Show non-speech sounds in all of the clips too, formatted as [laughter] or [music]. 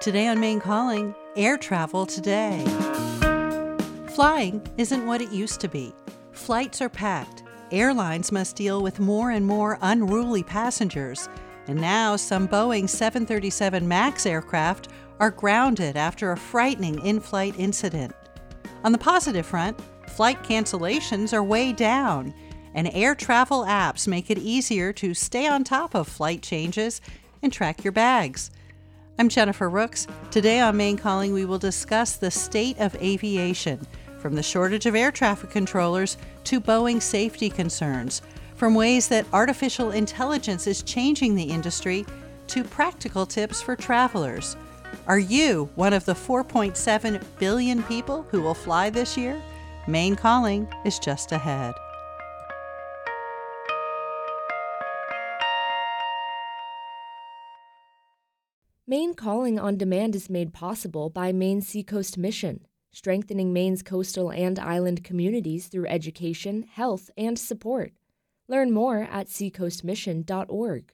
Today on Maine Calling, air travel today. Flying isn't what it used to be. Flights are packed. Airlines must deal with more and more unruly passengers. And now some Boeing 737 MAX aircraft are grounded after a frightening in flight incident. On the positive front, flight cancellations are way down, and air travel apps make it easier to stay on top of flight changes and track your bags. I'm Jennifer Rooks. Today on Maine Calling, we will discuss the state of aviation, from the shortage of air traffic controllers to Boeing safety concerns, from ways that artificial intelligence is changing the industry to practical tips for travelers. Are you one of the 4.7 billion people who will fly this year? Maine Calling is just ahead. Maine Calling on Demand is made possible by Maine Seacoast Mission, strengthening Maine's coastal and island communities through education, health, and support. Learn more at seacoastmission.org.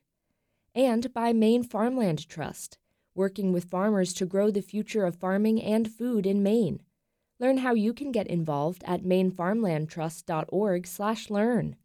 And by Maine Farmland Trust, working with farmers to grow the future of farming and food in Maine. Learn how you can get involved at mainefarmlandtrust.org/learn.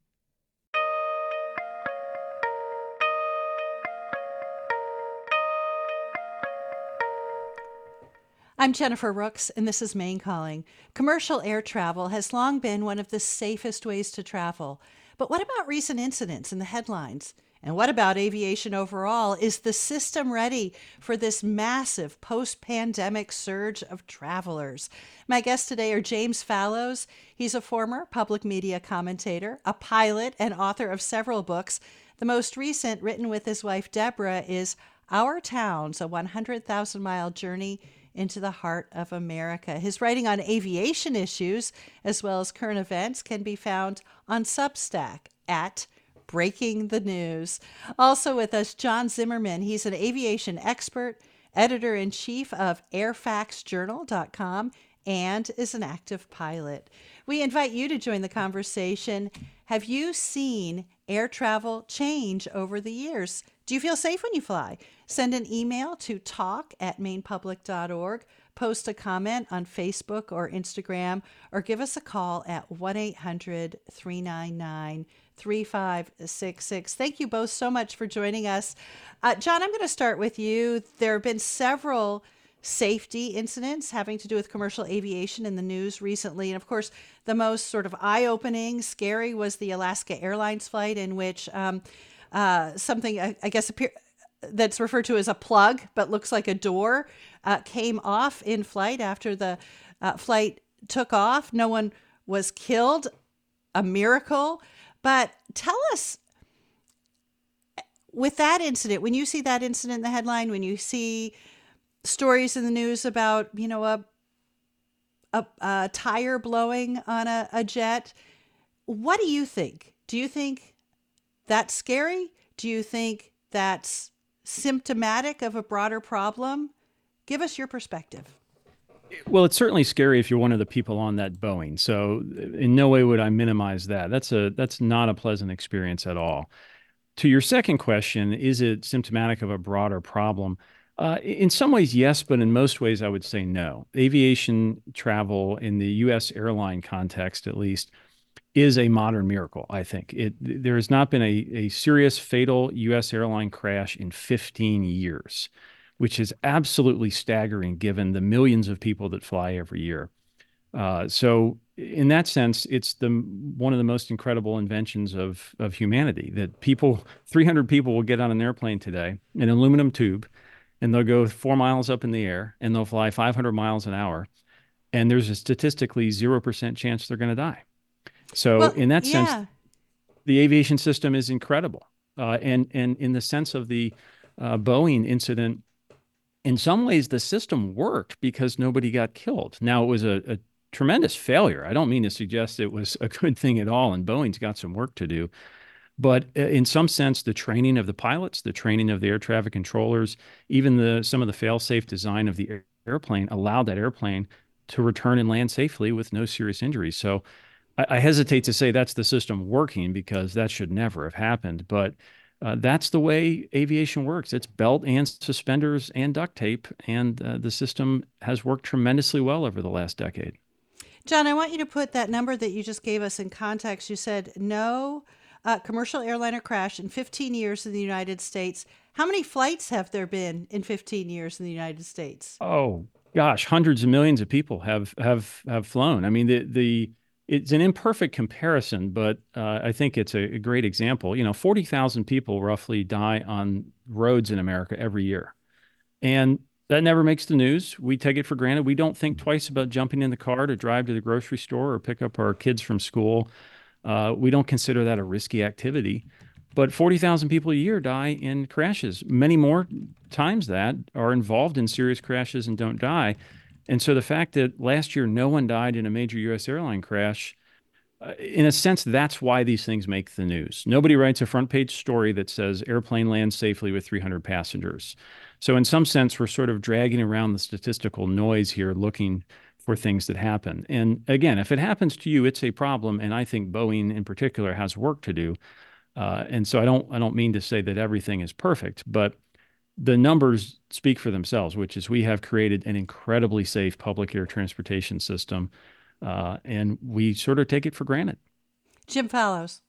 I'm Jennifer Rooks, and this is Maine Calling. Commercial air travel has long been one of the safest ways to travel. But what about recent incidents in the headlines? And what about aviation overall? Is the system ready for this massive post pandemic surge of travelers? My guests today are James Fallows. He's a former public media commentator, a pilot, and author of several books. The most recent, written with his wife Deborah, is Our Towns, a 100,000 mile journey into the heart of America. His writing on aviation issues, as well as current events, can be found on Substack at Breaking the News. Also with us, John Zimmerman. He's an aviation expert, editor in chief of airfactsjournal.com, and is an active pilot. We invite you to join the conversation. Have you seen air travel change over the years? Do you feel safe when you fly? Send an email to talk at mainepublic.org, post a comment on Facebook or Instagram, or give us a call at 1 800 399 3566. Thank you both so much for joining us. Uh, John, I'm going to start with you. There have been several safety incidents having to do with commercial aviation in the news recently. And of course, the most sort of eye opening, scary was the Alaska Airlines flight in which um, uh, something, I, I guess, appear, that's referred to as a plug, but looks like a door, uh, came off in flight after the uh, flight took off. No one was killed, a miracle. But tell us with that incident, when you see that incident in the headline, when you see stories in the news about, you know, a, a, a tire blowing on a, a jet, what do you think? Do you think that's scary? Do you think that's symptomatic of a broader problem? Give us your perspective. Well, it's certainly scary if you're one of the people on that Boeing. So, in no way would I minimize that. That's a that's not a pleasant experience at all. To your second question, is it symptomatic of a broader problem? Uh, in some ways, yes, but in most ways, I would say no. Aviation travel, in the U.S. airline context at least, is a modern miracle, I think. It, there has not been a, a serious fatal U.S. airline crash in 15 years, which is absolutely staggering given the millions of people that fly every year. Uh, so, in that sense, it's the one of the most incredible inventions of of humanity. That people, [laughs] 300 people, will get on an airplane today, an aluminum tube, and they'll go four miles up in the air, and they'll fly 500 miles an hour, and there's a statistically zero percent chance they're going to die. So well, in that yeah. sense, the aviation system is incredible. Uh, and and in the sense of the uh, Boeing incident, in some ways the system worked because nobody got killed. Now it was a, a tremendous failure. I don't mean to suggest it was a [laughs] good thing at all, and Boeing's got some work to do. But uh, in some sense, the training of the pilots, the training of the air traffic controllers, even the some of the fail-safe design of the airplane allowed that airplane to return and land safely with no serious injuries. So I, I hesitate to say that's the system working because that should never have happened. But uh, that's the way aviation works. It's belt and suspenders and duct tape, and uh, the system has worked tremendously well over the last decade. John, I want you to put that number that you just gave us in context. You said no uh, commercial airliner crash in 15 years in the United States. How many flights have there been in 15 years in the United States? Oh gosh, hundreds of millions of people have have have flown. I mean, the the it's an imperfect comparison, but uh, I think it's a, a, great example. You know, 40,000 people roughly die on roads in America every year. And that never makes the news. We take it for granted. We don't think twice about jumping in the car to drive to the grocery store or pick up our kids from school. Uh, we don't consider that a risky activity. But 40,000 people a year die in crashes. Many more times that are involved in serious crashes and don't die. And so the fact that last year no one died in a major U.S. airline crash, uh, in a sense, that's why these things make the news. Nobody writes a front page story that says airplane lands safely with 300 passengers. So, in some sense, we're sort of dragging around the statistical noise here looking for things that happen. And again, if it happens to you, it's a problem. And I think Boeing in particular has work to do. Uh, and so I don't I don't mean to say that everything is perfect, but the numbers speak for themselves, which is we have created an incredibly safe public air transportation system, uh, and we sort of take it for granted. Jim Fallows.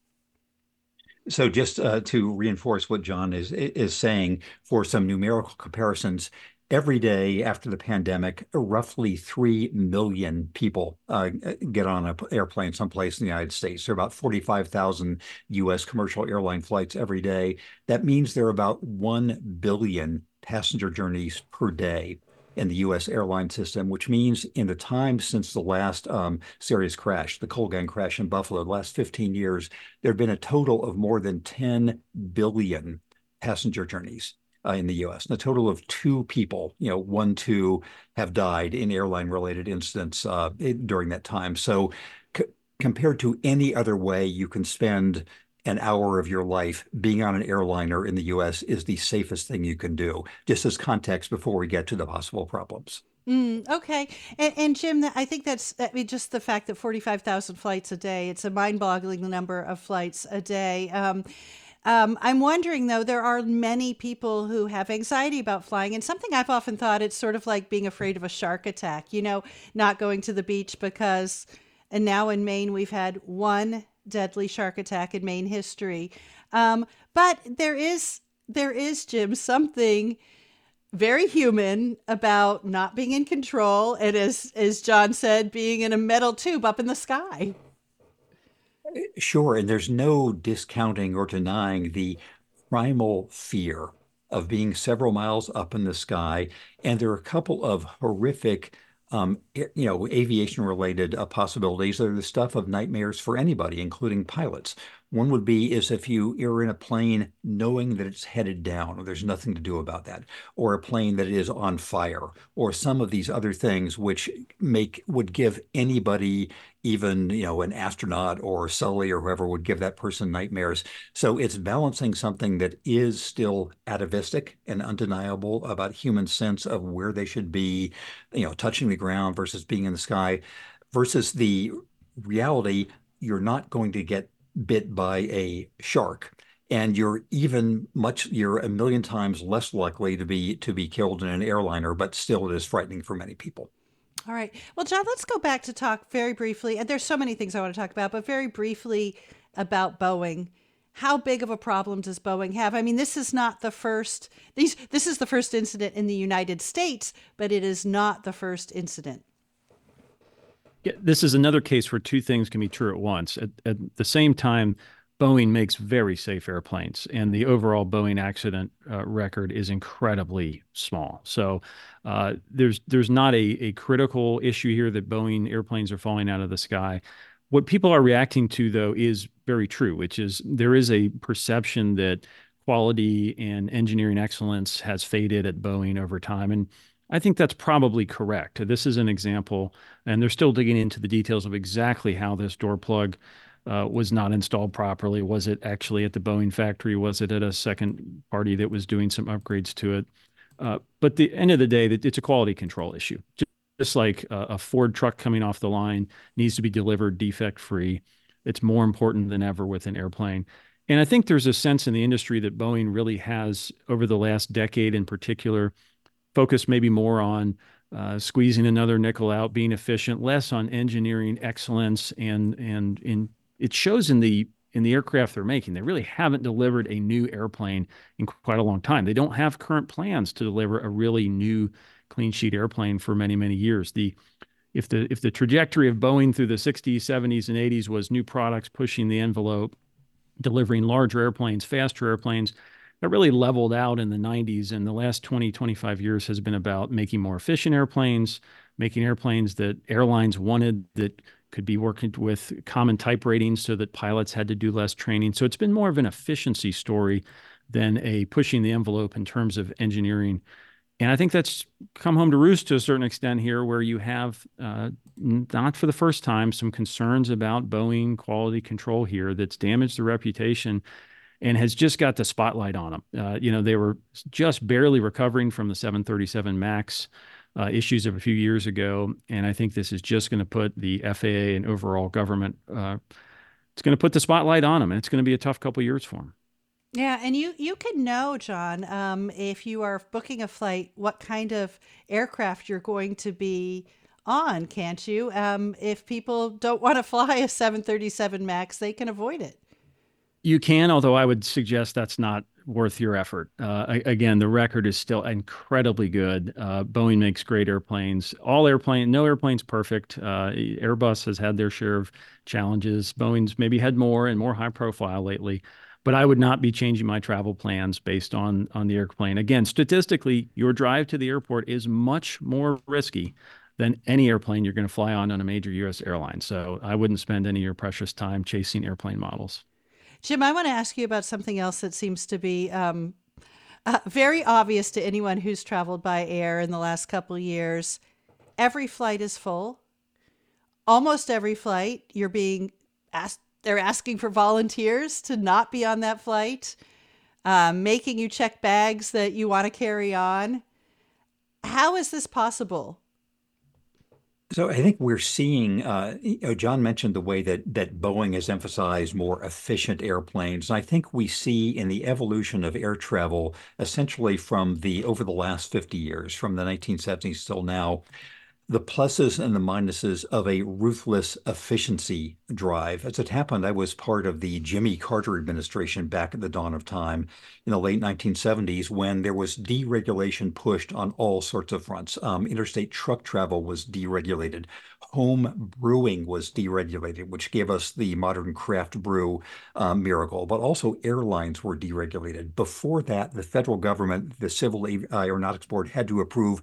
So, just uh, to reinforce what John is is saying, for some numerical comparisons, every day after the pandemic, roughly 3 million people uh, get on an airplane someplace in the United States. There are about 45,000 US commercial airline flights every day. That means there are about 1 billion passenger journeys per day in the US airline system, which means in the time since the last um, serious crash, the Colgan crash in Buffalo, the last 15 years, there have been a total of more than 10 billion passenger journeys in the U.S. And a total of two people, you know, one, two, have died in airline-related incidents uh, during that time. So, compared to any other way you can spend an hour of your life being on an airliner in the U.S. is the safest thing you can do. Just as context before we get to the possible problems. Mm, okay, and, and, Jim, I think that's I mean, just the fact that forty-five thousand flights a day—it's a mind-boggling number of flights a day. Um, um, I'm wondering though, there are many people who have anxiety about flying, and something I've often thought it's sort of like being afraid of a shark attack, you know, not going to the beach because, and now in Maine, we've had one deadly shark attack in Maine history. Um, but there is, there is, Jim, something very human about not being in control and as as John said being in a metal tube up in the sky. Sure. And there's no discounting or denying the primal fear of being several miles up in the sky. And there are a couple of horrific, um, you know, aviation related uh, possibilities that are the stuff of nightmares for anybody, including pilots. One would be is if you are in a plane knowing that it's headed down, or there's nothing to do about that, or a plane that is on fire, or some of these other things which make would give anybody, even you know, an astronaut or Sully or whoever would give that person nightmares. So it's balancing something that is still atavistic and undeniable about human sense of where they should be, you know, touching the ground versus being in the sky, versus the reality you're not going to get bit by a shark and you're even much you're a million times less likely to be to be killed in an airliner but still it is frightening for many people. All right. Well john let's go back to talk very briefly and there's so many things i want to talk about but very briefly about boeing. How big of a problem does boeing have? I mean this is not the first these this is the first incident in the united states but it is not the first incident this is another case where two things can be true at once. At, at, the same time, Boeing makes very safe airplanes, and the overall Boeing accident uh, record is incredibly small. So uh, there's there's not a, a critical issue here that Boeing airplanes are falling out of the sky. What people are reacting to, though, is very true, which is there is a perception that quality and engineering excellence has faded at Boeing over time, and I think that's probably correct. This is an example, and they're still digging into the details of exactly how this door plug uh, was not installed properly. Was it actually at the Boeing factory? Was it at a second party that was doing some upgrades to it? Uh, but the end of the day, it's a quality control issue. Just like a, a Ford truck coming off the line needs to be delivered defect free. It's more important than ever with an airplane. And I think there's a sense in the industry that Boeing really has, over the last decade in particular, focused maybe more on uh, squeezing another nickel out, being efficient, less on engineering excellence, and and in it shows in the in the aircraft they're making. They really haven't delivered a new airplane in quite a long time. They don't have current plans to deliver a really new clean sheet airplane for many many years. The if the if the trajectory of Boeing through the 60s, 70s, and 80s was new products pushing the envelope, delivering larger airplanes, faster airplanes, that really leveled out in the 90s. And the last 20, 25 years has been about making more efficient airplanes, making airplanes that airlines wanted that could be working with common type ratings so that pilots had to do less training. So it's been more of an efficiency story than a pushing the envelope in terms of engineering and I think that's come home to roost to a certain extent here, where you have, uh, not for the first time, some concerns about Boeing quality control here that's damaged the reputation and has just got the spotlight on them. Uh, you know, they were just barely recovering from the 737 MAX uh, issues of a few years ago. And I think this is just going to put the FAA and overall government, uh, it's going to put the spotlight on them. And it's going to be a tough couple years for them. Yeah, and you you can know, John, um, if you are booking a flight, what kind of aircraft you're going to be on, can't you? Um, if people don't want to [laughs] fly a 737 Max, they can avoid it. You can, although I would suggest that's not worth your effort. Uh, again, the record is still incredibly good. Uh, Boeing makes great airplanes. All airplane, no airplane's perfect. Uh, Airbus has had their share of challenges. Boeing's maybe had more and more high profile lately but I would not be changing my travel plans based on on the airplane. Again, statistically, your drive to the airport is much more risky than any airplane you're going to fly on on a major U.S. airline. So I wouldn't spend any of your precious time chasing airplane models. Jim, I want to ask you about something else that seems to be um, uh, very obvious to anyone who's traveled by air in the last couple years. Every flight is full. Almost every flight, you're being asked they're asking for volunteers to not be on that flight, um, making you check bags that you want to carry on. How is this possible? So I think we're seeing, uh, you know, John mentioned the way that that Boeing has emphasized more efficient airplanes. And I think we see in the evolution of air travel, essentially from the over the last 50 years, from the 1970s till now, the pluses and the minuses of a ruthless efficiency drive. As it happened, I was part of the Jimmy Carter administration back at the dawn of time in the late 1970s when there was deregulation pushed on all sorts of fronts. Um, interstate truck travel was deregulated. Home brewing was deregulated, which gave us the modern craft brew um, miracle, but also airlines were deregulated. Before that, the federal government, the Civil Aeronautics Board, had to approve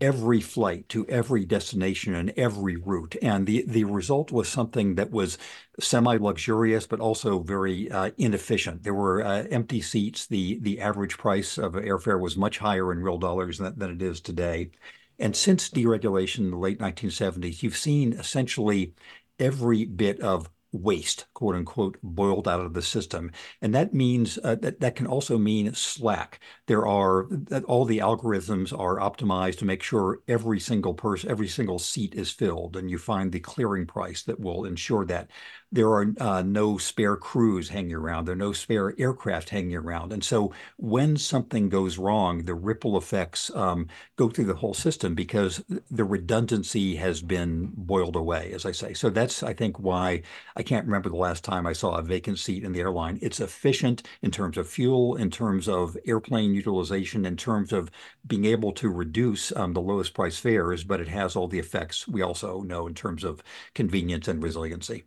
every flight to every destination and every route. And the, the result was something that was semi luxurious, but also very uh, inefficient. There were uh, empty seats. The, the average price of airfare was much higher in real dollars than, than it is today. And since deregulation in the late 1970s, you've seen essentially every bit of waste, quote unquote, boiled out of the system. And that means uh, that that can also mean slack. There are that all the algorithms are optimized to make sure every single person, every single seat is filled, and you find the clearing price that will ensure that there are uh, no spare crews hanging around. There are no spare aircraft hanging around. And so when something goes wrong, the ripple effects um, go through the whole system because the redundancy has been boiled away, as I say. So that's, I think, why I can't remember the last time I saw a vacant seat in the airline. It's efficient in terms of fuel, in terms of airplane utilization, in terms of being able to reduce um, the lowest price fares, but it has all the effects we also know in terms of convenience and resiliency.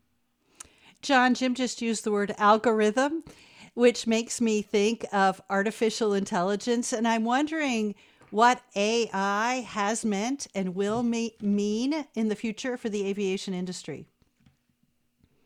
John, Jim just used the word algorithm, which makes me think of artificial intelligence. And I'm wondering what AI has meant and will mean in the future for the aviation industry.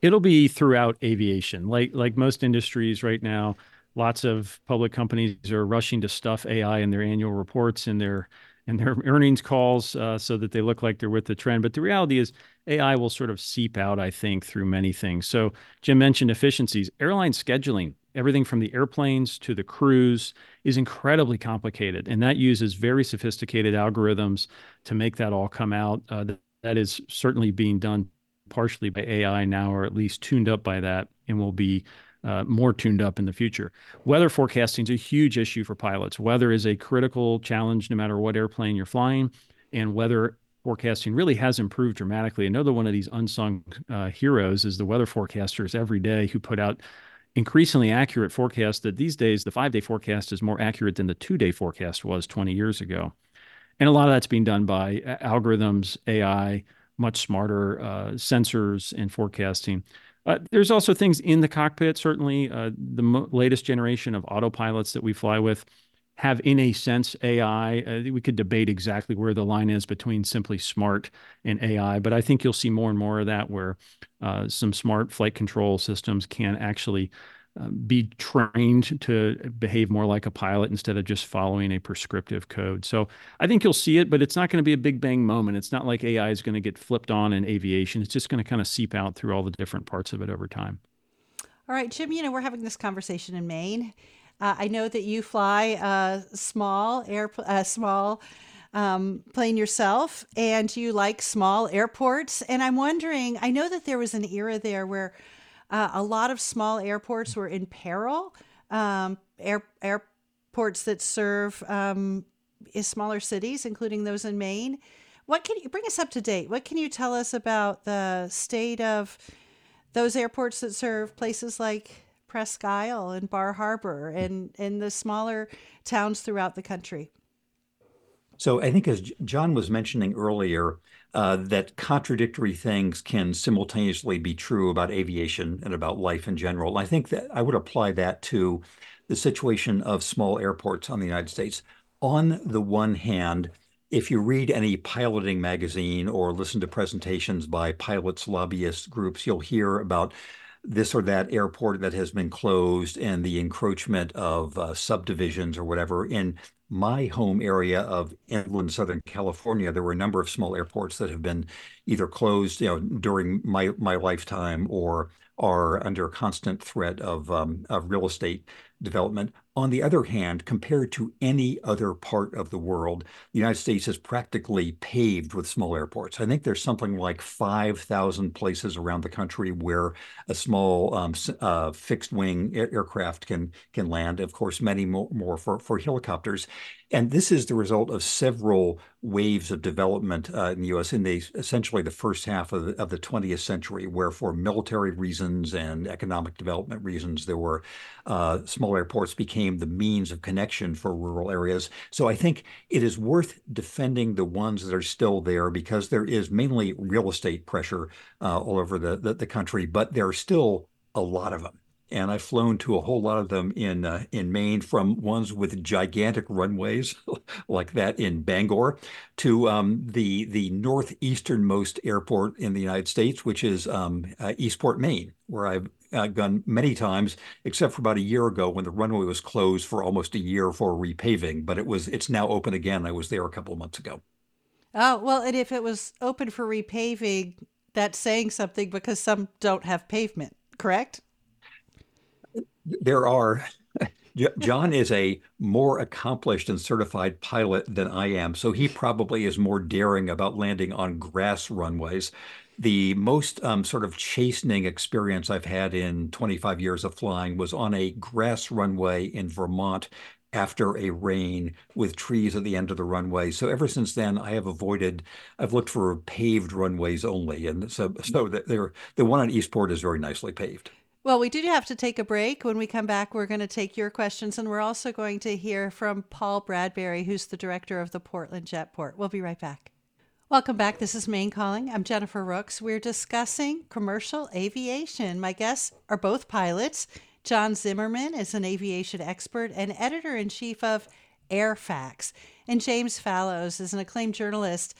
It'll be throughout aviation. Like like most industries right now, lots of public companies are rushing to stuff AI in their annual reports and their and their earnings calls uh, so that they look like they're with the trend. But the reality is, AI will sort of seep out, I think, through many things. So Jim mentioned efficiencies. Airline scheduling, everything from the airplanes to the crews, is incredibly complicated, and that uses very sophisticated algorithms to make that all come out. Uh, that is certainly being done partially by AI now, or at least tuned up by that, and will be uh, more tuned up in the future. Weather forecasting is a huge issue for pilots. Weather is a critical challenge no matter what airplane you're flying, and weather forecasting really has improved dramatically. Another one of these unsung uh, heroes is the weather forecasters every day who put out increasingly accurate forecasts that these days the five day forecast is more accurate than the two day forecast was 20 years ago. And a lot of that's being done by algorithms, AI, much smarter uh, sensors and forecasting. Uh, there's also things in the cockpit. Certainly, uh, the mo- latest generation of autopilots that we fly with have, in a sense, AI. Uh, we could debate exactly where the line is between simply smart and AI, but I think you'll see more and more of that where uh, some smart flight control systems can actually be trained to behave more like a pilot instead of just following a prescriptive code. So I think you'll see it, but it's not going to be a big bang moment. It's not like AI is going to get flipped on in aviation. It's just going to kind of seep out through all the different parts of it over time. All right, Jim, you know, we're having this conversation in Maine. Uh, I know that you fly a small air, a small um, plane yourself, and you like small airports. And I'm wondering, I know that there was an era there where uh, a lot of small airports were in peril. Um, air, airports that serve um, smaller cities, including those in Maine. What can you bring us up to date? What can you tell us about the state of those airports that serve places like Presque Isle and Bar Harbor and, and the smaller towns throughout the country? So I think as John was mentioning earlier, uh, that contradictory things can simultaneously be true about aviation and about life in general. I think that I would apply that to the situation of small airports on the United States. On the one hand, if you read any piloting magazine or listen to presentations by pilots, lobbyist groups, you'll hear about this or that airport that has been closed and the encroachment of uh, subdivisions or whatever. In my home area of inland Southern California, there were a number of small airports that have been either closed, you know, during my my lifetime or are under constant threat of um, of real estate development. On the other hand, compared to any other part of the world, the United States is practically paved with small airports. I think there's something like 5,000 places around the country where a small um, uh, fixed wing aircraft can can land. Of course, many more, more for, for helicopters. And this is the result of several waves of development uh, in the U.S. in the essentially the first half of the, of the 20th century, where for military reasons and economic development reasons, there were uh, small airports became the means of connection for rural areas. So I think it is worth defending the ones that are still there because there is mainly real estate pressure uh, all over the, the, the country, but there are still a lot of them and I've flown to a whole lot of them in uh, in Maine, from ones with gigantic runways [laughs] like that in Bangor, to um, the the northeasternmost airport in the United States, which is um, uh, Eastport, Maine, where I've uh, gone many times, except for about a year ago when the runway was closed for almost a year for repaving. But it was it's now open again. I was there a couple of months ago. Oh well, and if it was open for repaving, that's saying something because some don't have pavement, correct? There are John is a more accomplished and certified pilot than I am, so he probably is more daring about landing on grass runways. The most um, sort of chastening experience I've had in 25 years of flying was on a grass runway in Vermont after a rain with trees at the end of the runway. So ever since then, I have avoided. I've looked for paved runways only, and so so the, the one on Eastport is very nicely paved. Well, we do have to take a break. When we come back, we're going to take your questions, and we're also going to hear from Paul Bradbury, who's the director of the Portland Jetport. We'll be right back. Welcome back. This is Maine Calling. I'm Jennifer Rooks. We're discussing commercial aviation. My guests are both pilots. John Zimmerman is an aviation expert and editor in chief of Airfacts, and James Fallows is an acclaimed journalist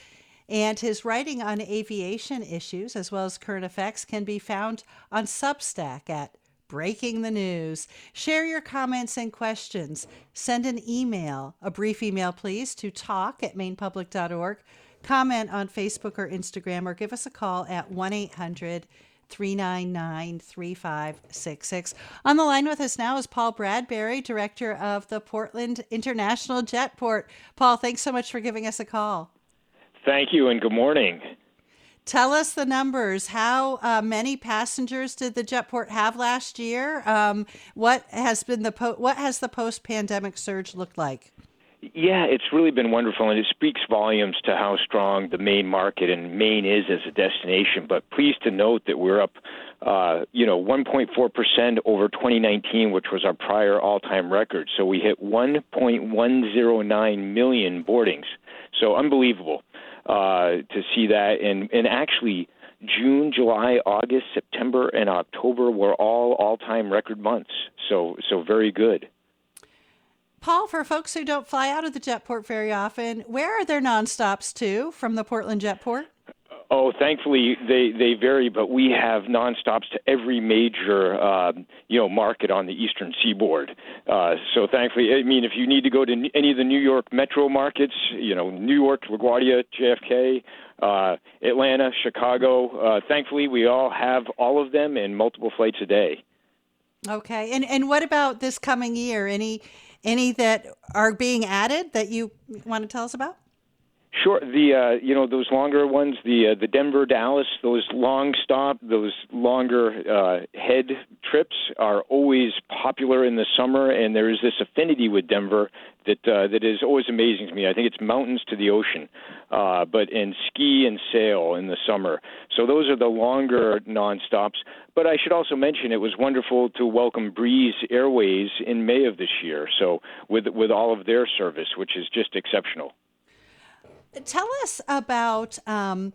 and his writing on aviation issues, as well as current effects, can be found on Substack at Breaking the News. Share your comments and questions. Send an email, a brief email, please, to talk at mainepublic.org. Comment on Facebook or Instagram, or give us a call at 1 800 399 3566. On the line with us now is Paul Bradbury, director of the Portland International Jetport. Paul, thanks so much for giving us a call. Thank you and good morning. Tell us the numbers. How uh, many passengers did the Jetport have last year? Um, what has been the po- what has the post pandemic surge looked like? Yeah, it's really been wonderful, and it speaks volumes to how strong the Maine market and Maine is as a destination. But pleased to note that we're up, uh, you know, 1.4 percent over 2019, which was our prior all-time record. So we hit 1.109 million boardings. So unbelievable uh, to see that, and and actually. June, July, August, September, and October were all all-time record months. So, so very good. Paul, for folks who don't fly out of the Jetport very often, where are there nonstops to from the Portland Jetport? Oh, thankfully they they vary, but we have nonstops to every major uh, you know market on the eastern seaboard. Uh, so thankfully, I mean, if you need to go to any of the New York metro markets, you know, New York, LaGuardia, JFK, uh, Atlanta, Chicago. Uh, thankfully, we all have all of them and multiple flights a day. Okay, and and what about this coming year? Any any that are being added that you want to tell us about? Sure. The uh, you know those longer ones, the uh, the Denver Dallas, those long stop, those longer uh, head trips are always popular in the summer, and there is this affinity with Denver that uh, that is always amazing to me. I think it's mountains to the ocean, uh, but and ski and sail in the summer. So those are the longer non-stops. But I should also mention it was wonderful to welcome Breeze Airways in May of this year. So with with all of their service, which is just exceptional. Tell us about um,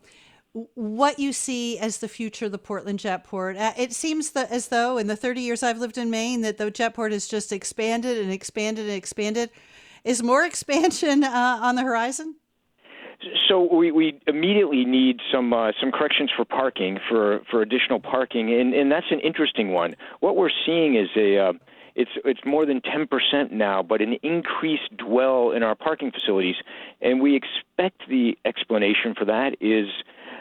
what you see as the future of the Portland Jetport. Uh, it seems that as though in the 30 years I've lived in Maine that the Jetport has just expanded and expanded and expanded. Is more [laughs] expansion uh, on the horizon? So we, we immediately need some uh, some corrections for parking for for additional parking, and and that's an interesting one. What we're seeing is a uh, it's it's more than 10% now, but an increased dwell in our parking facilities, and we expect the explanation for that is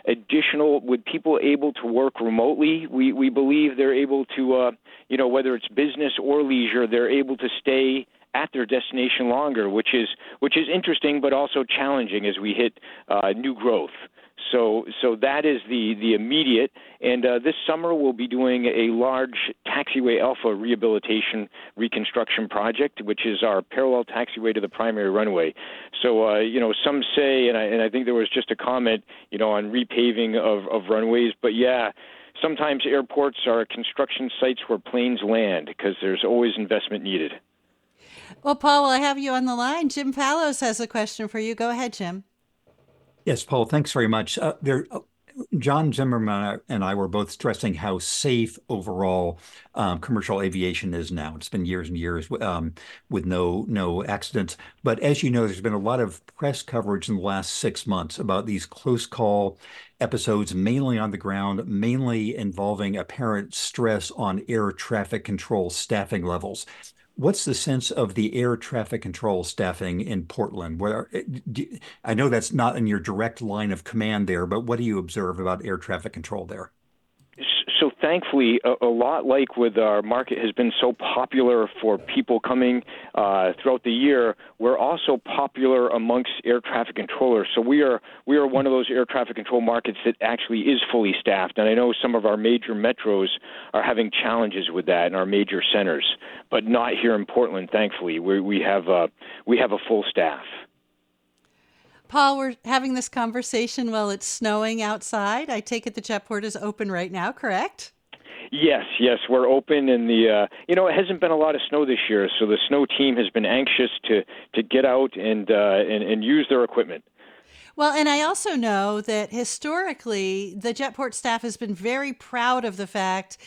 additional with people able to work remotely. We we believe they're able to, uh, you know, whether it's business or leisure, they're able to stay at their destination longer, which is which is interesting, but also challenging as we hit uh, new growth. So, so that is the the immediate. And uh, this summer we'll be doing a large taxiway alpha rehabilitation reconstruction project, which is our parallel taxiway to the primary runway. So, uh, you know, some say, and I, and I think there was just a comment, you know, on repaving of, of runways, but yeah. Sometimes airports are construction sites where planes land because there's always investment needed. Well, Paul, I have you on the line. Jim Fallows has a question for you. Go ahead, Jim. Yes, Paul, thanks very much. Uh, there, uh, John Zimmerman and I were both stressing how safe overall um, commercial aviation is now. It's been years and years um, with no no accidents. But as you know, there's been a lot of press coverage in the last six months about these close call episodes, mainly on the ground, mainly involving apparent stress on air traffic control staffing levels. What's the sense of the air traffic control staffing in Portland? Where eh, I know that's not in your direct line of command there, but what do you observe about air traffic control there? So thankfully, a, a, lot like with our market has been so popular for people coming uh, throughout the year, we're also popular amongst air traffic controllers. So we are we are one of those air traffic control markets that actually is fully staffed. And I know some of our major metros are having challenges with that in our major centers, but not here in Portland. Thankfully, we we have uh, we have a full staff. Paul, we're having this conversation while it's snowing outside. I take it the jetport is open right now, correct? Yes, yes, we're open, and the uh, you know it hasn't been a lot of snow this year, so the snow team has been anxious to to get out and uh, and, and use their equipment. Well, and I also know that historically the Jetport staff has been very proud of the fact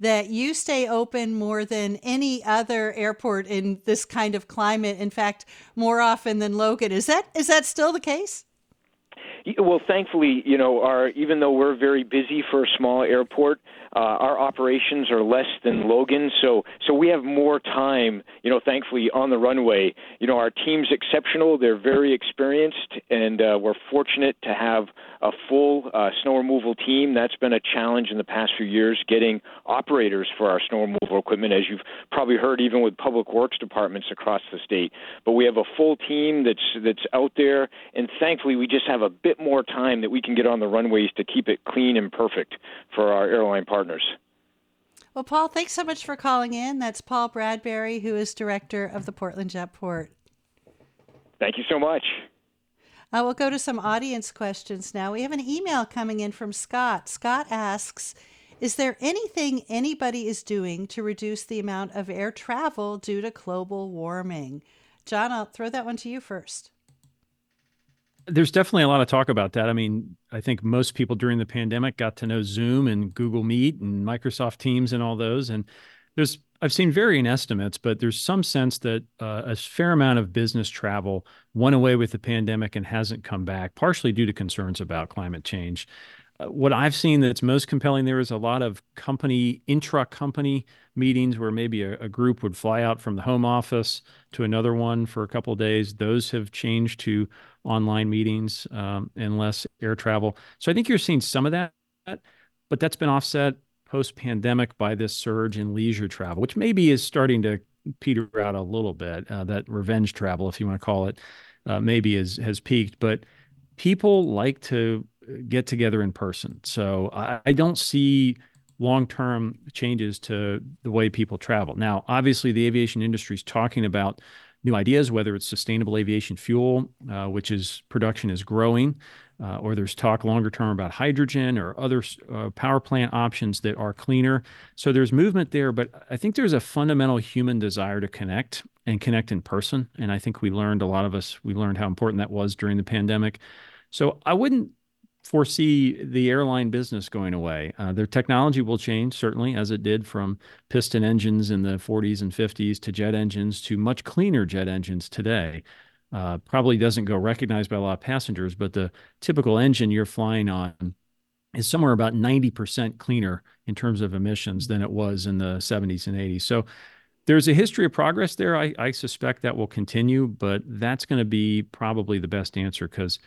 that you stay open more than any other airport in this kind of climate. In fact, more often than Logan. Is that is that still the case? Well, thankfully, you know, our even though we're very busy for a small airport, uh, our operations are less than Logan, so so we have more time. You know, thankfully on the runway. You know, our team's exceptional. They're very experienced, and uh, we're fortunate to have a full uh, snow removal team. That's been a challenge in the past few years, getting operators for our snow removal equipment, as you've probably heard, even with public works departments across the state. But we have a full team that's that's out there, and thankfully, we just have a bit more time that we can get on the runways to keep it clean and perfect for our airline partners. Well, Paul, thanks so much for calling in. That's Paul Bradbury, who is director of the Portland Jetport. Thank you so much. Uh, we'll go to some audience questions now. We have an email coming in from Scott. Scott asks Is there anything anybody is doing to reduce the amount of air travel due to global warming? John, I'll throw that one to you first. There's definitely a lot of talk about that. I mean, I think most people during the pandemic got to know Zoom and Google Meet and Microsoft Teams and all those. And there's I've seen varying estimates, but there's some sense that uh, a fair amount of business travel went away with the pandemic and hasn't come back, partially due to concerns about climate change. Uh, what I've seen that's most compelling there is a lot of company intra company meetings where maybe a, a, group would fly out from the home office to another one for a couple days. Those have changed to online meetings um, and less air travel. So I think you're seeing some of that, but that's been offset post pandemic by this surge in leisure travel, which maybe is starting to peter out a little bit. Uh, that revenge travel, if you want to call it, uh, maybe is, has peaked. But people like to get together in person. So I, I don't see long term changes to the way people travel. Now, obviously, the aviation industry is talking about new ideas, whether it's sustainable aviation fuel, uh, which is production is growing, uh, or there's talk longer term about hydrogen or other uh, power plant options that are cleaner. So there's movement there, but I think there's a fundamental human desire to connect and connect in person. And I think we learned, a lot of us, we learned how important that was during the pandemic. So I wouldn't foresee the airline business going away. Uh, their technology will change, certainly, as it did from piston engines in the 40s and 50s to jet engines to much cleaner jet engines today. Uh, probably doesn't go recognized by a lot of passengers, but the typical engine you're flying on is somewhere about 90% cleaner in terms of emissions than it was in the 70s and 80s. So there's a history of progress there. I, I suspect that will continue, but that's going to be probably the best answer because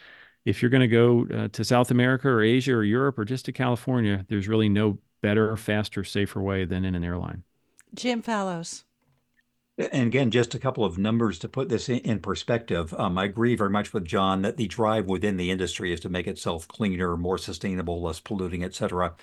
if you're going to go uh, to South America or Asia or Europe or just to California, there's really no better, faster, safer way than in an airline. Jim Fallows. And again, just a couple of numbers to put this in, perspective. Um, I agree very much with John that the drive within the industry is to make itself cleaner, more sustainable, less polluting, et cetera.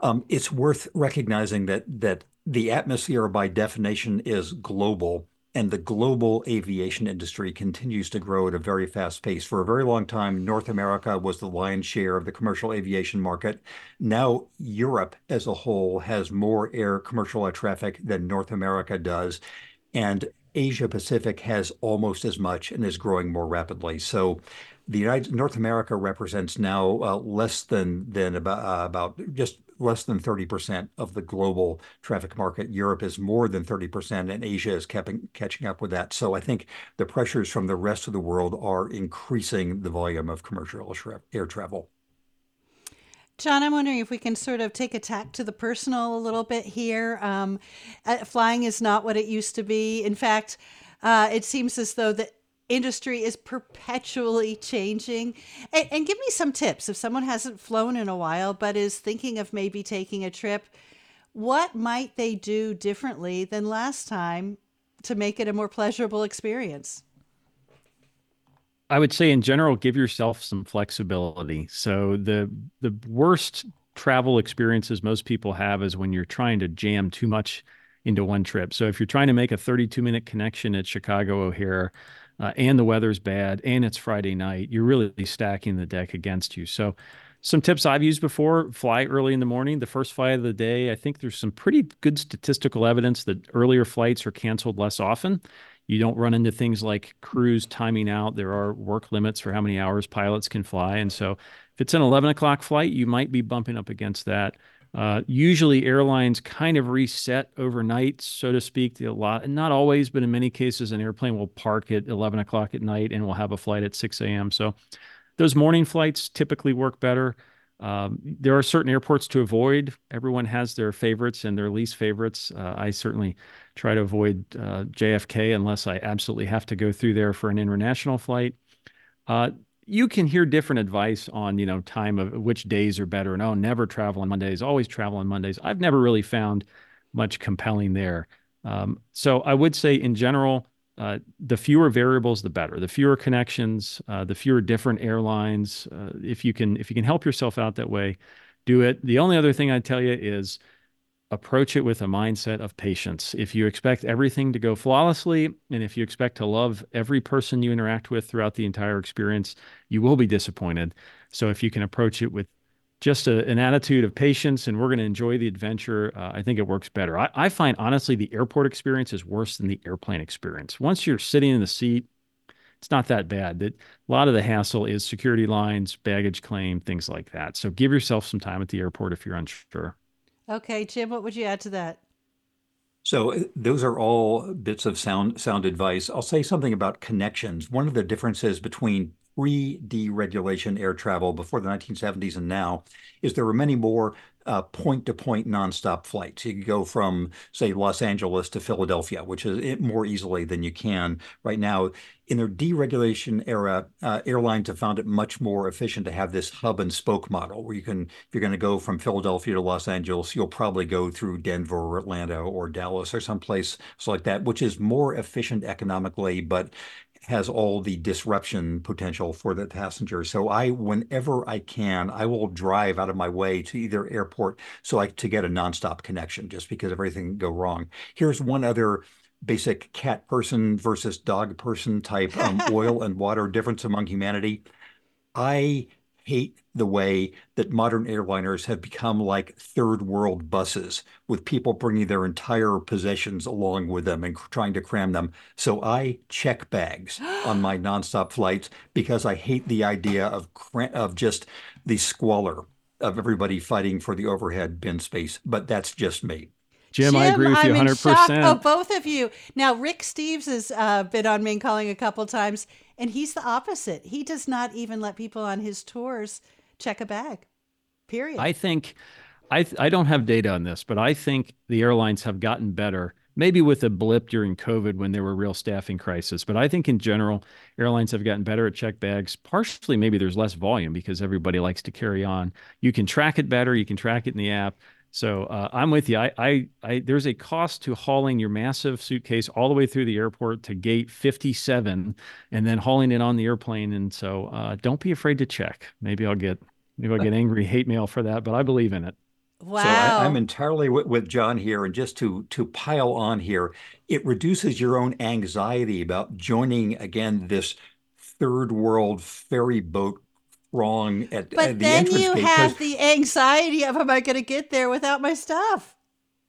Um, it's worth recognizing that that the atmosphere, by definition, is global and the global aviation industry continues to grow at a very fast pace. For a very long time, North America was the lion's share of the commercial aviation market. Now, Europe as a whole has more air commercial air traffic than North America does. And Asia Pacific has almost as much and is growing more rapidly. So the United North America represents now uh, less than than about uh, about just less than 30% of the global traffic market. Europe is more than 30%, and Asia is keeping, catching up with that. So I think the pressures from the rest of the world are increasing the volume of commercial air travel. John, I'm wondering if we can sort of take a tack to the personal a little bit here. Um, uh, flying is not what it used to be. In fact, uh, it seems as though the industry is perpetually changing. And, and, give me some tips if someone hasn't flown in a while but is thinking of maybe taking a trip. What might they do differently than last time to make it a more pleasurable experience? I would say in general, give yourself some flexibility. So the the worst travel experiences most people have is when you're trying to jam too much into one trip. So if you're trying to make a 32 minute connection at Chicago O'Hare, uh, and the weather's bad and it's Friday night, you're really stacking the deck against you. So, some tips I've used before fly early in the morning, the first flight of the day. I think there's some pretty good statistical evidence that earlier flights are canceled less often. You don't run into things like crews timing out. There are work limits for how many hours pilots can fly. And so, if it's an 11 o'clock flight, you might be bumping up against that. Uh, usually, airlines kind of reset overnight, so to speak. A lot, and not always, but in many cases, an airplane will park at 11 o'clock at night and will have a flight at 6 a.m. So, those morning flights typically work better. Um, there are certain airports to avoid. Everyone has their favorites and their least favorites. Uh, I certainly try to avoid uh, JFK unless I absolutely have to go through there for an international flight. Uh, you can hear different advice on you know time of which days are better and oh never travel on mondays always travel on mondays i've never really found much compelling there um, so i would say in general uh, the fewer variables, the better. The fewer connections, uh, the fewer different airlines. Uh, if you can, if you can help yourself out that way, do it. The only other thing I'd tell you is approach it with a mindset of patience. If you expect everything to go flawlessly, and if you expect to love every person you interact with throughout the entire experience, you will be disappointed. So if you can approach it with just a, an attitude of patience and we're going to enjoy the adventure, uh, I think it works better. I, I find honestly the airport experience is worse than the airplane experience. Once you're sitting in the seat, it's not that bad. That a lot of the hassle is security lines, baggage claim, things like that. So give yourself some time at the airport if you're unsure. Okay, Jim, what would you add to that? So uh, those are all bits of sound sound advice. I'll say something about connections. One of the differences between pre-deregulation air travel before the 1970s and now is there were many more uh, point-to-point nonstop flights. You could go from, say, Los Angeles to Philadelphia, which is more easily than you can right now. In the deregulation era, uh, airlines have found it much more efficient to have this hub and spoke model, where you can, if you're going to go from Philadelphia to Los Angeles, you'll probably go through Denver or Atlanta or Dallas or someplace like that, which is more efficient economically, but has all the disruption potential for the passenger. So I, whenever I can, I will drive out of my way to either airport so I to get a nonstop connection, just because everything can go wrong. Here's one other basic cat person versus dog person type um, [laughs] oil and water difference among humanity. I hate the way that modern airliners have become like third world buses with people bringing their entire possessions along with them and trying to cram them. So I check bags on my [gasps] nonstop flights because I hate the idea of of just the squalor of everybody fighting for the overhead bin space. But that's just me. Jim, Jim, I agree with I'm you 100%. In shock of both of you. Now, Rick Steves has uh, been on Maine Calling a couple times, and he's the opposite. He does not even let people on his tours check a bag. Period. I think I I don't have data on this, but I think the airlines have gotten better. Maybe with a blip during COVID when there were real staffing crisis, but I think in general airlines have gotten better at check bags. Partially, maybe there's less volume because everybody likes to carry on. You can track it better. You can track it in the app. So uh, I'm with you. I, I, I, there's a cost to hauling your massive suitcase all the way through the airport to gate 57, and then hauling it on the airplane. And so uh, don't be afraid to check. Maybe I'll get maybe I'll get [laughs] angry hate mail for that, but I believe in it. Wow. So I, am entirely with, with John here, and just to to pile on here, it reduces your own anxiety about joining again this third world ferry boat wrong at, but at the then you have the anxiety of am I going to get there without my stuff?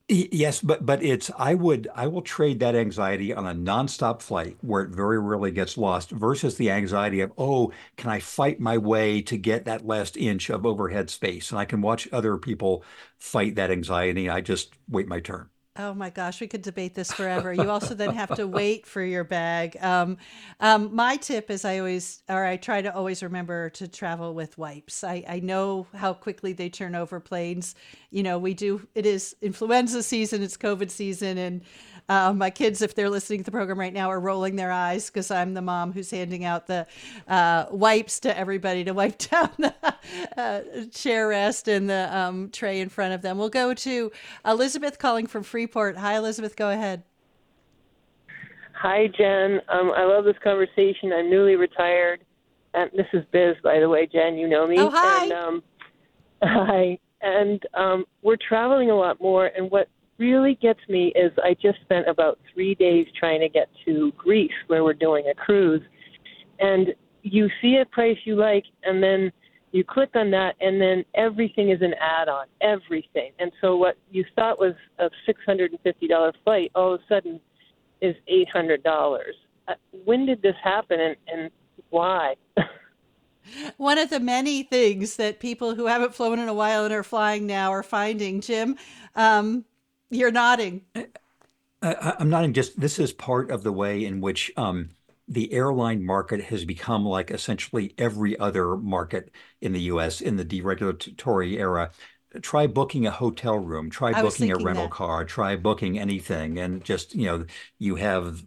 Yes, but but it's I would I will trade that anxiety on a nonstop flight where it very rarely gets lost versus the anxiety of oh can I fight my way to get that last inch of overhead space and I can watch other people fight that anxiety I just wait my turn. Oh my gosh, we could debate this forever. You also then have to wait for your bag. Um, um, my tip is I always, or I try to always remember to travel with wipes. I, I know how quickly they turn over planes. You know, we do, it is influenza season, it's COVID season, and uh, my kids, if they're listening to the program right now, are rolling their eyes because I'm the mom who's handing out the uh, wipes to everybody to wipe [laughs] down the uh, chair rest and the um, tray in front of them. We'll go to Elizabeth calling from Freeport. Hi, Elizabeth. Go ahead. Hi, Jen. Um, I love this conversation. I'm newly retired. And this is Biz, by the way, Jen. You know me. Oh, hi. And, um, [laughs] hi. And um, we're traveling a lot more. And what really gets me is I just spent about three days trying to get to Greece, where we're doing a cruise, and you see a price you like, and then you click on that, and then everything is an add-on, everything. And so what you thought was a six hundred and fifty dollar flight, all of a sudden, is eight hundred dollars. Uh, when did this happen, and, and why? [laughs] One of the many things that people who haven't flown in a while and are flying now are finding, Jim. Um, you're nodding. I, am nodding. Just this is part of the way in which um, the airline market has become like essentially every other market in the U.S. in the deregulatory era. Try booking a hotel room. Try booking a rental that. car. Try booking anything, and just you know, you have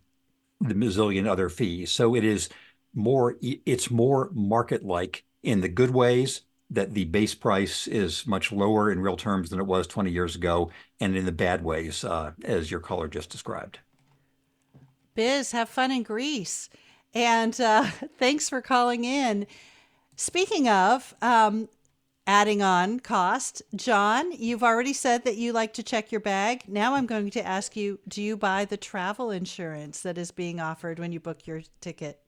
the bazillion other fees. So it is more. It's more market-like in the good ways that the base price is much lower in real terms than it was 20 years ago, and in the bad ways, uh, as your caller just described. Biz, have fun in Greece. And uh, [laughs] thanks for calling in. Speaking of um, adding on cost, John, you've already said that you like to check your bag. Now I'm going to ask you do you buy the travel insurance that is being offered when you book your ticket?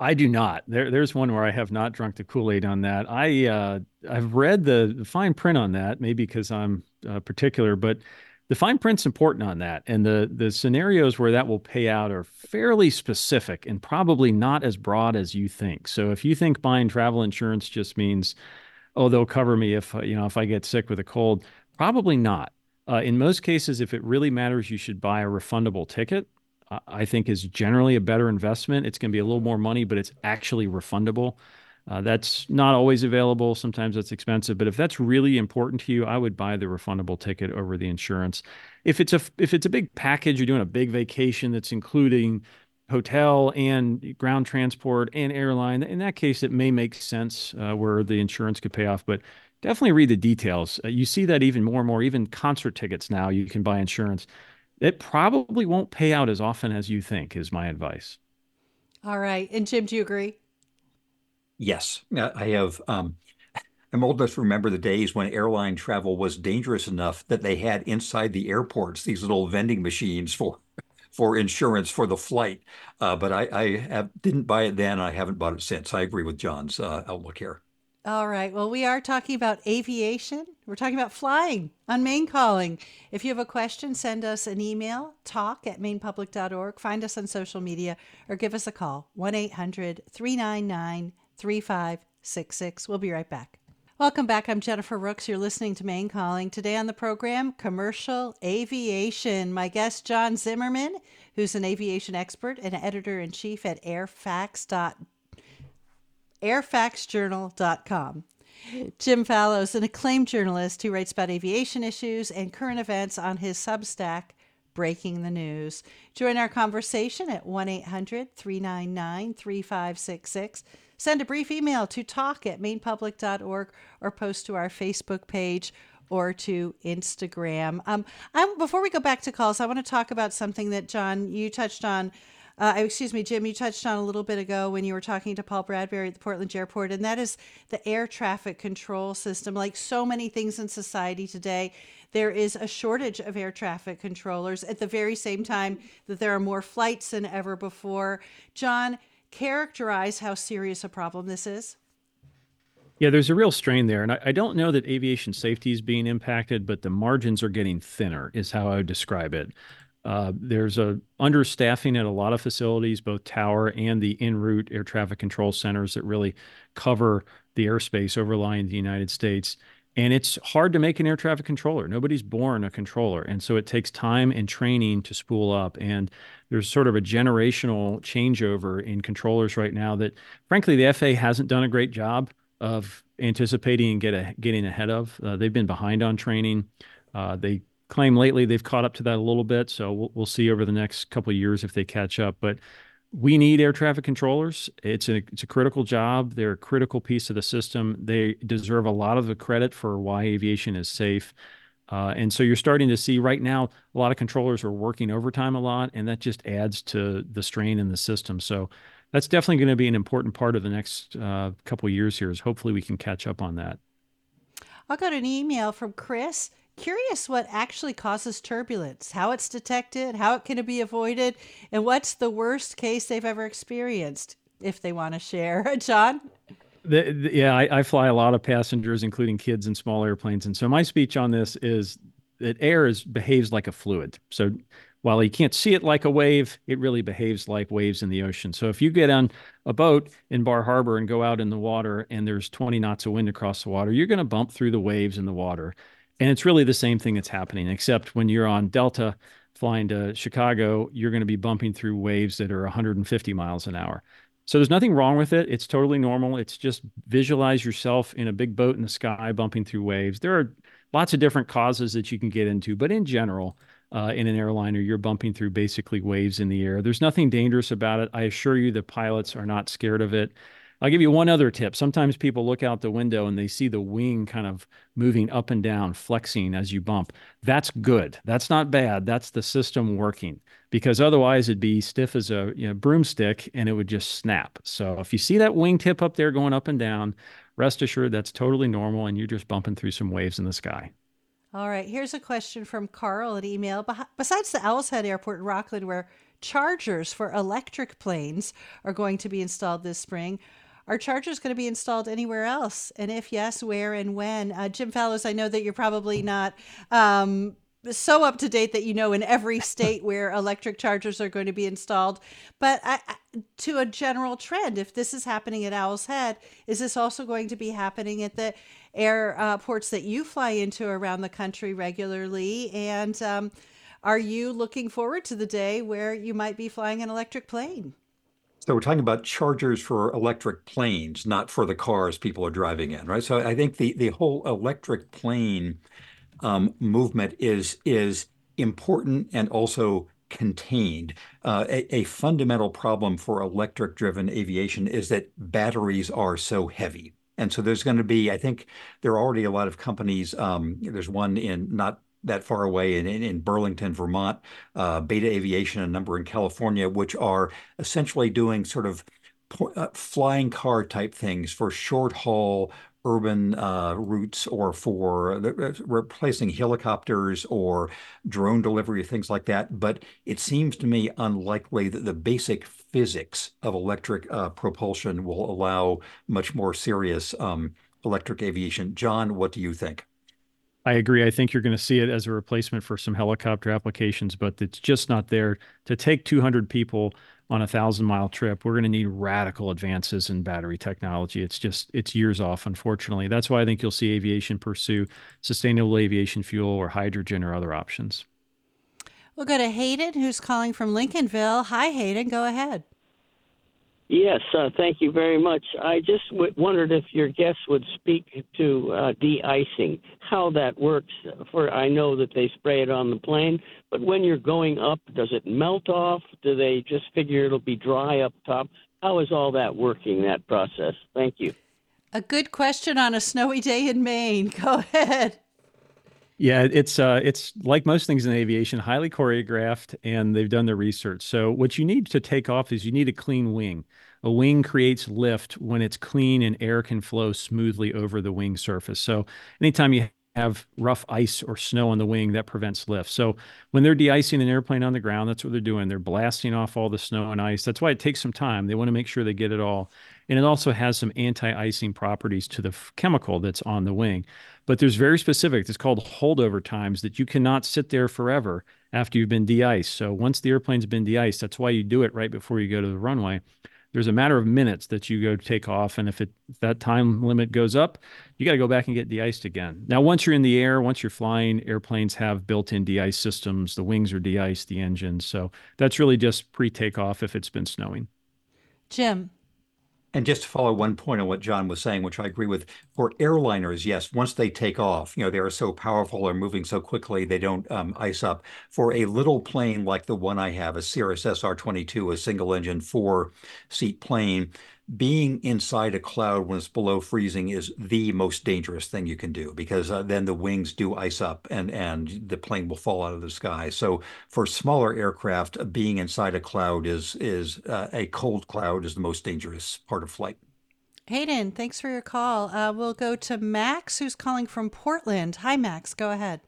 I do not. There, there's one where I have not drunk the Kool Aid on that. I, uh, I've read the fine print on that, maybe because I'm uh, particular, but the fine print's important on that, and the the scenarios where that will pay out are fairly specific and probably not as broad as you think. So if you think buying travel insurance just means, oh, they'll cover me if you know if I get sick with a cold, probably not. Uh, in most cases, if it really matters, you should buy a refundable ticket. I think is generally a better investment. It's going to be a little more money, but it's actually refundable. Uh, that's not always available. Sometimes it's expensive, but if that's really important to you, I would buy the refundable ticket over the insurance. If it's a if it's a big package, you're doing a big vacation that's including hotel and ground transport and airline. In that case, it may make sense uh, where the insurance could pay off, but definitely read the details. Uh, you see that even more and more. Even concert tickets now, you can buy insurance. It probably won't pay out as often as you think. Is my advice. All right, and Jim, do you agree? Yes, I have. Um, I'm old enough to remember the days when airline travel was dangerous enough that they had inside the airports these little vending machines for for insurance for the flight. Uh, but I, I have, didn't buy it then. I haven't bought it since. I agree with John's uh, outlook here. All right. Well, we are talking about aviation. We're talking about flying on Maine Calling. If you have a question, send us an email, talk at mainepublic.org. Find us on social media or give us a call, 1 800 399 3566. We'll be right back. Welcome back. I'm Jennifer Rooks. You're listening to Maine Calling. Today on the program, commercial aviation. My guest, John Zimmerman, who's an aviation expert and editor in chief at airfacts. airfactsjournal.com. Jim Fallows, an acclaimed journalist who writes about aviation issues and current events on his Substack, Breaking the News. Join our conversation at 1 800 399 3566. Send a brief email to talk at mainepublic.org or post to our Facebook page or to Instagram. Um, I'm, before we go back to calls, I want to talk about something that, John, you touched on. Uh, excuse me, Jim, you touched on a little bit ago when you were talking to Paul Bradbury at the Portland Airport, and that is the air traffic control system. Like so many things in society today, there is a shortage of air traffic controllers at the very same time that there are more flights than ever before. John, characterize how serious a problem this is? Yeah, there's a real strain there. And I, I, don't know that aviation safety is being impacted, but the margins are getting thinner, is how I would describe it. Uh, there's a understaffing at a lot of facilities, both tower and the en route air traffic control centers that really cover the airspace overlying the United States. And it's hard to make an air traffic controller. Nobody's born a controller. And so it takes time and training to spool up. And there's sort of a generational changeover in controllers right now that, frankly, the FAA hasn't done a great job of anticipating and get a, getting ahead of. Uh, they've been behind on training. Uh, they claim lately they've caught up to that a little bit. So we'll, we'll see over the next couple of years if they catch up. But we need air traffic controllers. It's a it's a critical job. They're a critical piece of the system. They deserve a lot of the credit for why aviation is safe. Uh, and so you're starting to see right now a lot of controllers are working overtime a lot, and that just adds to the strain in the system. So that's definitely going to be an important part of the next uh, couple years here. Is hopefully we can catch up on that. I got an email from Chris. Curious what actually causes turbulence, how it's detected, how it can be avoided, and what's the worst case they've ever experienced, if they want to share. [laughs] John? The, the, yeah, I, I, fly a lot of passengers, including kids in small airplanes, and so my speech on this is that air is behaves like a fluid. So while you can't see it like a wave, it really behaves like waves in the ocean. So if you get on a boat in Bar Harbor and go out in the water, and there's 20 knots of wind across the water, you're going to bump through the waves in the water, and it's really the same thing that's happening, except when you're on Delta flying to Chicago, you're going to be bumping through waves that are 150 miles an hour. So there's nothing wrong with it. It's totally normal. It's just visualize yourself in a big boat in the sky bumping through waves. There are lots of different causes that you can get into, but in general, uh, in an airliner, you're bumping through basically waves in the air. There's nothing dangerous about it. I assure you, the pilots are not scared of it. I'll give you one other tip. Sometimes people look out the window and they see the wing kind of moving up and down, flexing as you bump. That's good. That's not bad. That's the system working because otherwise it'd be stiff as a you know, broomstick and it would just snap. So if you see that wing tip up there going up and down, rest assured that's totally normal and you're just bumping through some waves in the sky. All right, here's a question from Carl at email. Besides the Owl's Head Airport in Rockland, where chargers for electric planes are going to be installed this spring, are chargers going to be installed anywhere else? And if yes, where and when? Uh, Jim Fallows, I know that you're probably not um, so up to date that you know in every [laughs] state where electric chargers are going to be installed. But I, to a general trend, if this is happening at Owl's Head, is this also going to be happening at the airports uh, that you fly into around the country regularly? And um, are you looking forward to the day where you might be flying an electric plane? So we're talking about chargers for electric planes, not for the cars people are driving in, right? So I think the the whole electric plane um, movement is is important and also contained. Uh, a, a, fundamental problem for electric driven aviation is that batteries are so heavy. And so there's going to be, I think there are already a lot of companies. Um, there's one in not that far away in, in, in Burlington, Vermont, uh, Beta Aviation, a number in California, which are essentially doing sort of uh, flying car type things for short haul urban uh, routes or for uh, replacing helicopters or drone delivery, things like that. But it seems to me unlikely that the basic physics of electric uh, propulsion will allow much more serious um, electric aviation. John, what do you think? I agree. I think you're going to see it as a replacement for some helicopter applications, but it's just not there to take 200 people on a thousand mile trip, we're going to need radical advances in battery technology. It's just, it's years off, unfortunately. That's why I think you'll see aviation pursue sustainable aviation fuel or hydrogen or other options. We'll go to Hayden, who's calling from Lincolnville. Hi, Hayden. Go ahead. Yes, uh, thank you very much. I just w- wondered if your guests would speak to uh, de-icing, how that works. For I know that they spray it on the plane, but when you're going up, does it melt off? Do they just figure it'll be dry up top? How is all that working? That process. Thank you. A good question on a snowy day in Maine. [laughs] Go ahead. Yeah, it's uh, it's like most things in aviation, highly choreographed, and they've done their research. So what you need to take off is you need a clean wing. A wing creates lift when it's clean and air can flow smoothly over the wing surface. So anytime you have rough ice or snow on the wing that prevents lift. So when they're de-icing an airplane on the ground, that's what they're doing. They're blasting off all the snow and ice. That's why it takes some time. They want to make sure they get it all. And it also has some anti-icing properties to the f- chemical that's on the wing. But there's very specific, it's called holdover times that you cannot sit there forever after you've been de-iced. So once the airplane's been de-iced, that's why you do it right before you go to the runway there's a matter of minutes that you go take off and if it that time limit goes up you got to go back and get de-iced again. Now once you're in the air once you're flying airplanes have built-in de-ice systems. The wings are de-iced the engines. So that's really just pre-takeoff if it's been snowing. Jim and just to follow one point on what John was saying, which I agree with, for airliners, yes, once they take off, you know, they are so powerful or moving so quickly, they don't um, ice up. For a little plane like the one I have, a Cirrus SR-22, a single engine four seat plane, being inside a cloud when it's below freezing is the most dangerous thing you can do because uh, then the wings do ice up and and the plane will fall out of the sky. So for smaller aircraft, uh, being inside a cloud is is uh, a cold cloud is the most dangerous part of flight. Hayden, thanks for your call. Uh, we'll go to Max, who's calling from Portland. Hi, Max. Go ahead.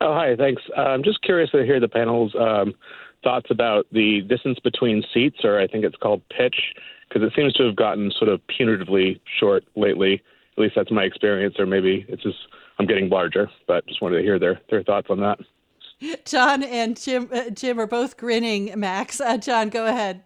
Oh, hi. Thanks. Uh, I'm just curious to hear the panel's um, thoughts about the distance between seats, or I think it's called pitch, because it seems to have gotten sort of punitively short lately. At least that's my experience, or maybe it's just I'm getting larger. But just wanted to hear their their thoughts on that. [laughs] John and Jim uh, Jim are both grinning. Max, uh, John, go ahead.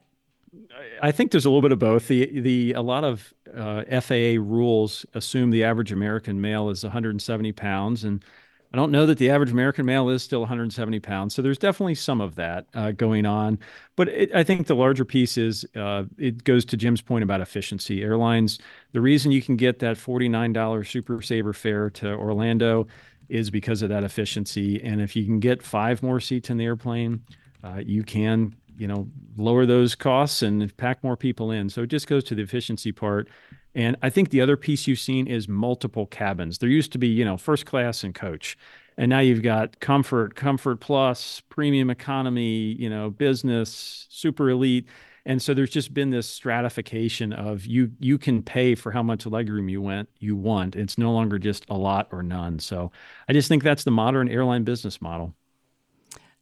I think there's a little bit of both. The the a lot of uh, FAA rules assume the average American male is 170 pounds, and I don't know that the average American male is still 170 pounds. So there's definitely some of that uh, going on. But it, I think the larger piece is uh, it goes to Jim's point about efficiency. Airlines, the reason you can get that $49 Super Saver fare to Orlando is because of that efficiency. And if you can get five more seats in the airplane, uh, you can you know, lower those costs and pack more people in. So it just goes to the efficiency part. And I think the other piece you've seen is multiple cabins. There used to be, you know, first class and coach. And now you've got comfort, comfort plus, premium economy, you know, business, super elite. And so there's just been this stratification of you you can pay for how much legroom you went you want. It's no longer just a lot or none. So I just think that's the modern airline business model.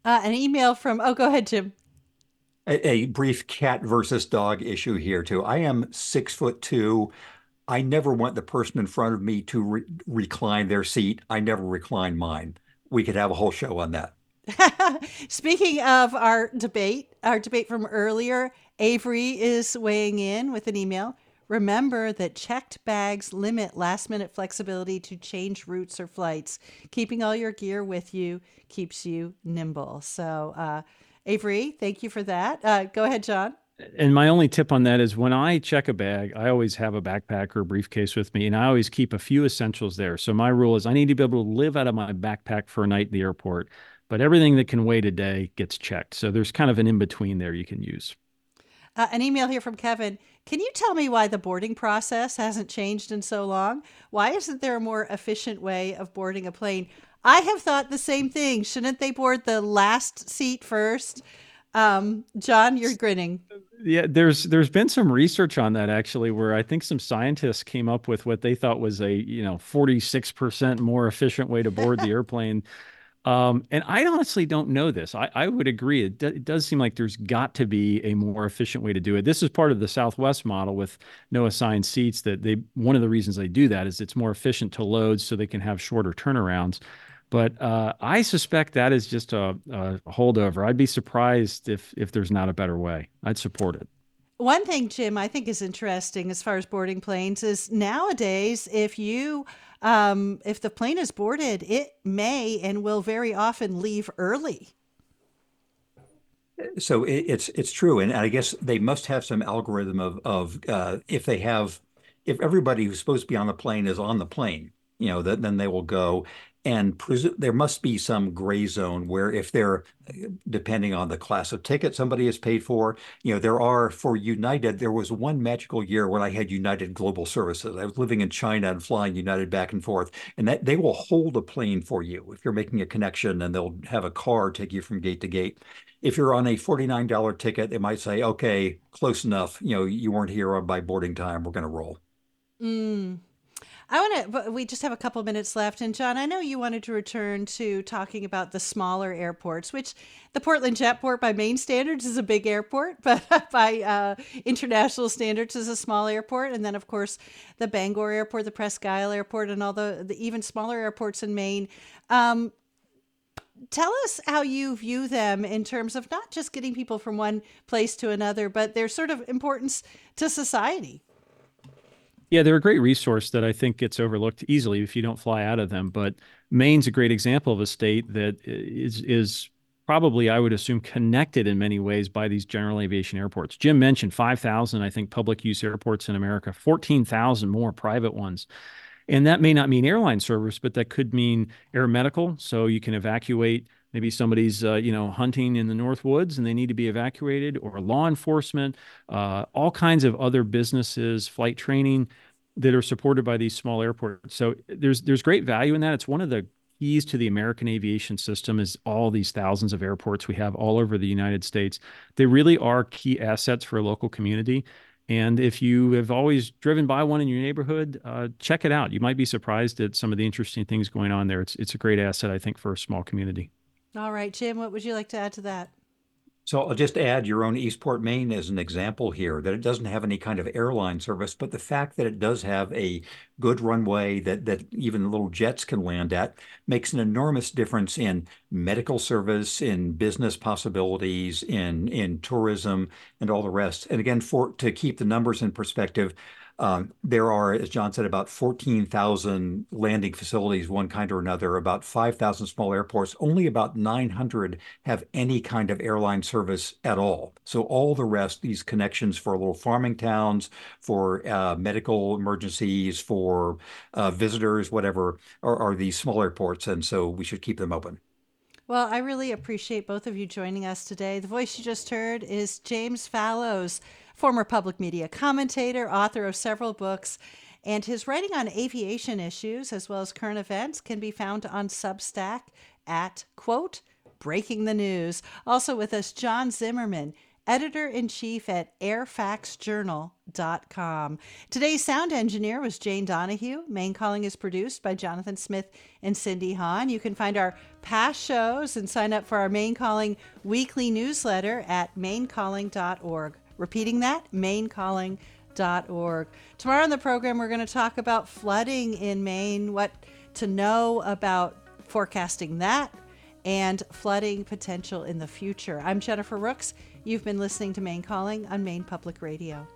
Uh, an email from oh, go ahead, Jim. A, a brief cat versus dog issue here too. I am six foot two. I never want the person in front of me to re- recline their seat. I never recline mine. We could have a whole show on that. [laughs] Speaking of our debate, our debate from earlier, Avery is weighing in with an email. Remember that checked bags limit last minute flexibility to change routes or flights. Keeping all your gear with you keeps you nimble. So, uh, Avery, thank you for that. Uh, go ahead, John. And my only tip on that is when I check a bag, I always have a backpack or a briefcase with me, and I always keep a few essentials there. So my rule is I need to be able to live out of my backpack for a night in the airport, but everything that can wait a day gets checked. So there's kind of an in between there you can use. Uh, an email here from Kevin. Can you tell me why the boarding process hasn't changed in so long? Why isn't there a more efficient way of boarding a plane? I have thought the same thing. Shouldn't they board the last seat first? Um, John, you're grinning. Yeah, there's there's been some research on that actually, where I think some scientists came up with what they thought was a you know 46% more efficient way to board the [laughs] airplane um, and I honestly don't know this. I, I would agree. It, it, does seem like there's got to be a more efficient way to do it. This is part of the Southwest model with no assigned seats. That they one of the reasons they do that is it's more efficient to load, so they can have shorter turnarounds. But uh, I suspect that is just a, a holdover. I'd be surprised if if there's not a better way. I'd support it. One thing, Jim, I think is interesting as far as boarding planes is nowadays, if you um, if the plane is boarded, it may and will very often leave early. So it, it's it's true, and I guess they must have some algorithm of of uh, if they have if everybody who's supposed to be on the plane is on the plane, you know, that then they will go and presu- there must be some gray zone where if they're depending on the class of ticket somebody is paid for you know there are for united there was one magical year when i had united global services. I was living in china and flying united back and forth and that they will hold a plane for you if you're making a connection and they'll have a car take you from gate to gate. If you're on a $49 ticket they might say okay close enough. You know you weren't here by boarding time. We're going to roll. Mm. I want to, we just have a couple minutes left. And John, I know you wanted to return to talking about the smaller airports, which the Portland Jetport by Maine standards is a big airport, [laughs] but by uh, international standards is a small airport. And then, of course, the Bangor Airport, the Presque Isle Airport, and all the, the even smaller airports in Maine. Um, tell us how you view them in terms of not just getting people from one place to another, but their sort of importance to society. Yeah, they're a great resource that I think gets overlooked easily if you don't fly out of them. But Maine's a great example of a state that is is probably, I would assume, connected in many ways by these general aviation airports. Jim mentioned 5,000, I think, public use airports in America, 14,000 more private ones. And that may not mean airline service, but that could mean air medical. So you can evacuate maybe somebody's uh, you know hunting in the north woods and they need to be evacuated or law enforcement uh, all kinds of other businesses flight training that are supported by these small airports so there's there's great value in that it's one of the keys to the american aviation system is all these thousands of airports we have all over the united states they really are key assets for a local community and if you have always driven by one in your neighborhood, uh, check it out. You might be surprised at some of the interesting things going on there. It's it's a great asset, I think, for a small community. All right, Jim, what would you like to add to that? So I'll just add your own Eastport, Maine as an example here, that it doesn't have any kind of airline service, but the fact that it does have a good runway that, that even little jets can land at makes an enormous difference in medical service, in business possibilities, in, in tourism, and all the rest. And again, for to keep the numbers in perspective, there are, as John said, about 14,000 landing facilities, one kind or another, about 5,000 small airports. Only about 900 have any kind of airline service at all. So all the rest, these connections for little farming towns, for uh, medical emergencies, for uh, visitors, whatever, are these small airports. And so we should keep them open. Well, I really appreciate both of you joining us today. The voice you just heard is James Fallows, former public media commentator, author of several books, and his writing on aviation issues as well as current events can be found on Substack at, quote, Breaking the News. Also with us, John Zimmerman, editor in chief at airfactsjournal.com. Today's sound engineer was Jane Donahue. Maine Calling is produced by Jonathan Smith and Cindy Hahn. You can find our past shows and sign up for our Maine Calling weekly newsletter at mainecalling.org. Repeating that, mainecalling.org. Tomorrow on the program, we're going to talk about flooding in Maine, what to know about forecasting that, and flooding potential in the future. I'm Jennifer Rooks. You've been listening to Maine Calling on Maine Public Radio.